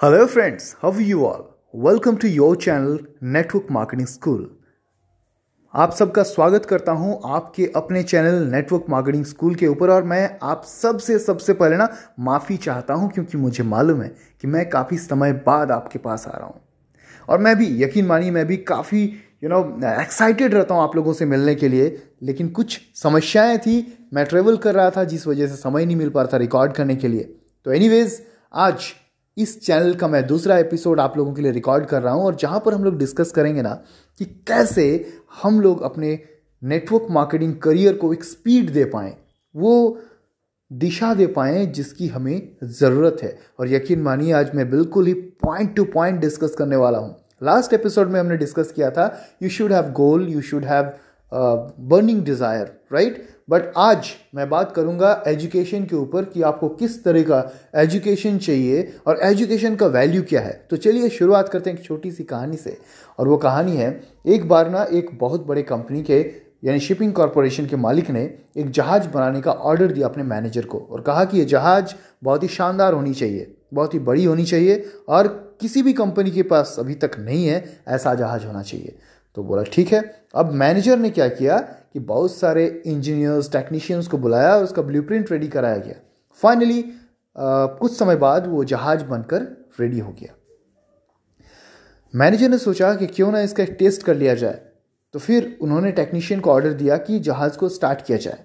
Hello, friends. How are you all? Welcome to your channel Network Marketing School. आप सबका स्वागत करता हूँ आपके अपने चैनल नेटवर्क मार्केटिंग स्कूल के ऊपर और मैं आप सबसे सबसे पहले ना माफ़ी चाहता हूँ क्योंकि मुझे मालूम है कि मैं काफ़ी समय बाद आपके पास आ रहा हूँ और मैं भी यकीन मानिए मैं भी काफ़ी यू नो एक्साइटेड रहता हूँ आप लोगों से मिलने के लिए लेकिन कुछ समस्याएँ थी मैं ट्रेवल कर रहा था जिस वजह से समय नहीं मिल पा रहा था रिकॉर्ड करने के लिए तो एनीवेज आज इस चैनल का मैं दूसरा एपिसोड आप लोगों के लिए रिकॉर्ड कर रहा हूँ और जहाँ पर हम लोग डिस्कस करेंगे ना कि कैसे हम लोग अपने नेटवर्क मार्केटिंग करियर को एक स्पीड दे पाएँ, वो दिशा दे पाएँ जिसकी हमें ज़रूरत है। और यकीन मानिए, आज मैं बिल्कुल ही पॉइंट टू पॉइंट डिस्कस करने वाला हूँ। लास्ट एपिसोड में हमने डिस्कस किया था you should have goal you should have burning desire right but आज मैं बात करूँगा एजुकेशन के ऊपर कि आपको किस तरह का एजुकेशन चाहिए और एजुकेशन का वैल्यू क्या है। तो चलिए शुरुआत करते हैं एक छोटी सी कहानी से। और वो कहानी है, एक बार ना एक बहुत बड़े कंपनी के, यानी शिपिंग कॉरपोरेशन के मालिक ने एक जहाज़ बनाने का ऑर्डर दिया अपने मैनेजर को और कहा कि ये जहाज़ बहुत ही शानदार होनी चाहिए, बहुत ही बड़ी होनी चाहिए और किसी भी कंपनी के पास अभी तक नहीं है, ऐसा जहाज़ होना चाहिए। तो बोला, ठीक है। अब मैनेजर ने क्या किया कि बहुत सारे इंजीनियर्स टेक्नीशियंस को बुलाया और उसका ब्लूप्रिंट रेडी कराया गया। फाइनली कुछ समय बाद वो जहाज़ बनकर रेडी हो गया। मैनेजर ने सोचा कि क्यों ना इसका एक टेस्ट कर लिया जाए। तो फिर उन्होंने टेक्नीशियन को ऑर्डर दिया कि जहाज़ को स्टार्ट किया जाए।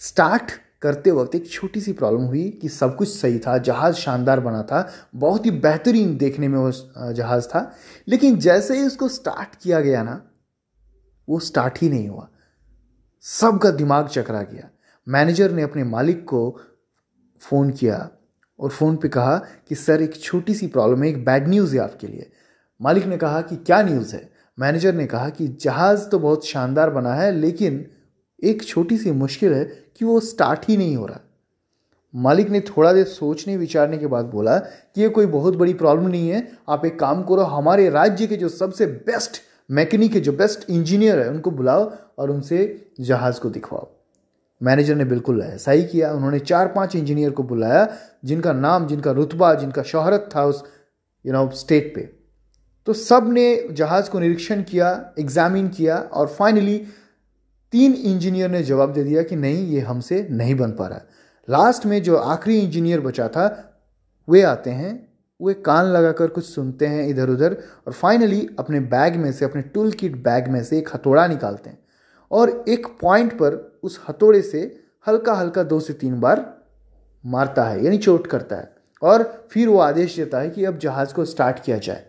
स्टार्ट करते वक्त एक छोटी सी प्रॉब्लम हुई कि सब कुछ सही था, जहाज़ शानदार बना था, बहुत ही बेहतरीन देखने में वो जहाज़ था। लेकिन जैसे ही उसको स्टार्ट किया गया ना, वो स्टार्ट ही नहीं हुआ। सबका दिमाग चकरा गया। मैनेजर ने अपने मालिक को फ़ोन किया और फ़ोन पे कहा कि, सर, एक छोटी सी प्रॉब्लम है, एक बैड न्यूज़ है आपके लिए। मालिक ने कहा कि, क्या न्यूज़ है? मैनेजर ने कहा कि, जहाज़ तो बहुत शानदार बना है, लेकिन एक छोटी सी मुश्किल है कि वो स्टार्ट ही नहीं हो रहा। मालिक ने थोड़ा देर सोचने विचारने के बाद बोला कि ये कोई बहुत बड़ी प्रॉब्लम नहीं है। आप एक काम करो, हमारे राज्य के जो सबसे बेस्ट मैकेनिक है, जो बेस्ट इंजीनियर है, उनको बुलाओ और उनसे जहाज़ को दिखवाओ। मैनेजर ने बिल्कुल ऐसा ही किया। उन्होंने चार पाँच इंजीनियर को बुलाया, जिनका नाम, जिनका रुतबा, जिनका शोहरत था उस यू नो स्टेट पे। तो सबने जहाज़ को निरीक्षण किया एग्जामिन किया और फाइनली तीन इंजीनियर ने जवाब दे दिया कि नहीं, ये हमसे नहीं बन पा रहा लास्ट में जो आखिरी इंजीनियर बचा था, वे आते हैं, वे कान लगाकर कुछ सुनते हैं इधर उधर और फाइनली अपने बैग में से, अपने टूल किट बैग में से एक हथौड़ा निकालते हैं और एक पॉइंट पर उस हथौड़े से हल्का हल्का दो से तीन बार मारता है, यानी चोट करता है और फिर वो आदेश देता है कि अब जहाज़ को स्टार्ट किया जाए।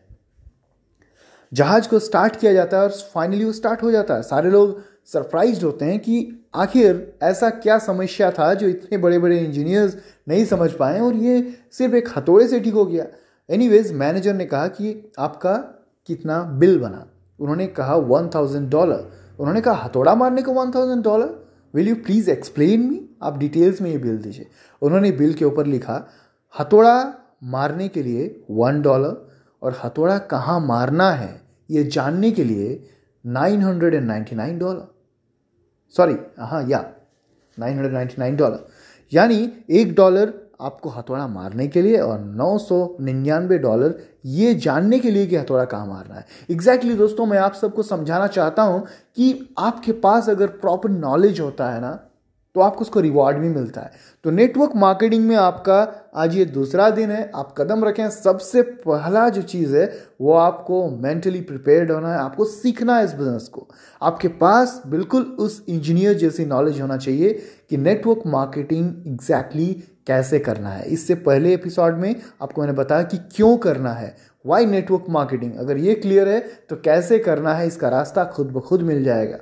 जहाज़ को स्टार्ट किया जाता है और फाइनली वो स्टार्ट हो जाता है। सारे लोग सरप्राइज़ होते हैं कि आखिर ऐसा क्या समस्या था जो इतने बड़े बड़े इंजीनियर्स नहीं समझ पाए और ये सिर्फ़ एक हथौड़े से ठीक हो गया। एनीवेज मैनेजर ने कहा कि आपका कितना बिल बना। उन्होंने कहा वन थाउज़ेंड डॉलर उन्होंने कहा, हथौड़ा मारने को one thousand dollar will you please explain me आप डिटेल्स में ये बिल दीजिए। उन्होंने बिल के ऊपर लिखा, हथौड़ा मारने के लिए वन डॉलर और हथौड़ा कहाँ मारना है? ये जानने के लिए nine hundred and ninety nine dollar. Sorry हाँ या nine hundred ninety nine dollar. यानी एक डॉलर आपको हथौड़ा मारने के लिए और नौ सौ निन्यानवे डॉलर ये जानने के लिए कि हथौड़ा कहाँ मारना है। एग्जैक्टली exactly, दोस्तों, मैं आप सबको समझाना चाहता हूँ कि आपके पास अगर प्रॉपर नॉलेज होता है ना तो आपको उसको रिवॉर्ड भी मिलता है। तो नेटवर्क मार्केटिंग में आपका आज ये दूसरा दिन है, आप कदम रखें। सबसे पहला जो चीज़ है, वो आपको मेंटली प्रिपेयर्ड होना है, आपको सीखना है इस बिज़नेस को। आपके पास बिल्कुल उस इंजीनियर जैसी नॉलेज होना चाहिए कि नेटवर्क मार्केटिंग एग्जैक्टली कैसे करना है। इससे पहले एपिसोड में आपको मैंने बताया कि क्यों करना है। वाई नेटवर्क मार्केटिंग अगर ये क्लियर है तो कैसे करना है, इसका रास्ता खुद ब खुद मिल जाएगा।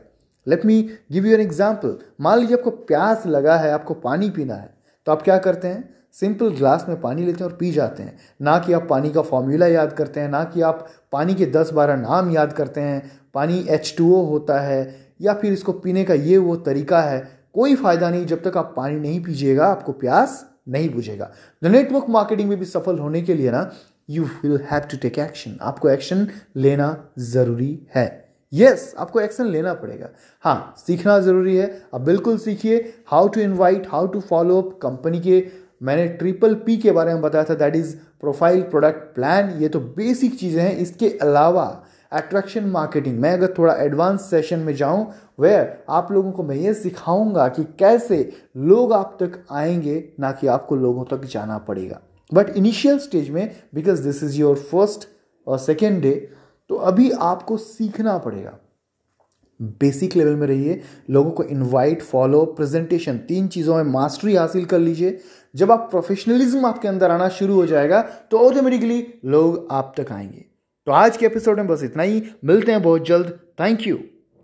Let me give you an example मान लीजिए आपको प्यास लगा है, आपको पानी पीना है तो आप क्या करते हैं? सिंपल ग्लास में पानी लेते हैं और पी जाते हैं। ना कि आप पानी का फॉर्मूला याद करते हैं, ना कि आप पानी के दस बारह नाम याद करते हैं। पानी एच टू ओ होता है, या फिर इसको पीने का ये वो तरीका है, कोई फ़ायदा नहीं जब तक आप पानी नहीं पीजिएगा, आपको प्यास नहीं बुझेगा। द नेटवर्क मार्केटिंग में भी सफल होने के लिए ना you will have to take action आपको एक्शन लेना ज़रूरी है। यस yes, आपको एक्शन लेना पड़ेगा। हाँ सीखना ज़रूरी है। अब बिल्कुल सीखिए how to invite how to follow up company के मैंने ट्रिपल पी के बारे में बताया था that is profile product plan ये तो बेसिक चीज़ें हैं। इसके अलावा अट्रैक्शन मार्केटिंग मैं अगर थोड़ा एडवांस सेशन में जाऊँ वेयर आप लोगों को मैं ये सिखाऊँगा कि कैसे लोग आप तक आएँगे ना कि आपको लोगों तक जाना पड़ेगा। बट इनिशियल स्टेज में because this is your first और सेकेंड डे तो अभी आपको सीखना पड़ेगा। बेसिक लेवल में रहिए, लोगों को इनवाइट फॉलो प्रेजेंटेशन तीन चीज़ों में मास्टरी हासिल कर लीजिए। जब आप प्रोफेशनलिज्म आपके अंदर आना शुरू हो जाएगा तो ऑटोमेटिकली लोग आप तक आएँगे। तो आज के एपिसोड में बस इतना ही। मिलते हैं बहुत जल्द। Thank you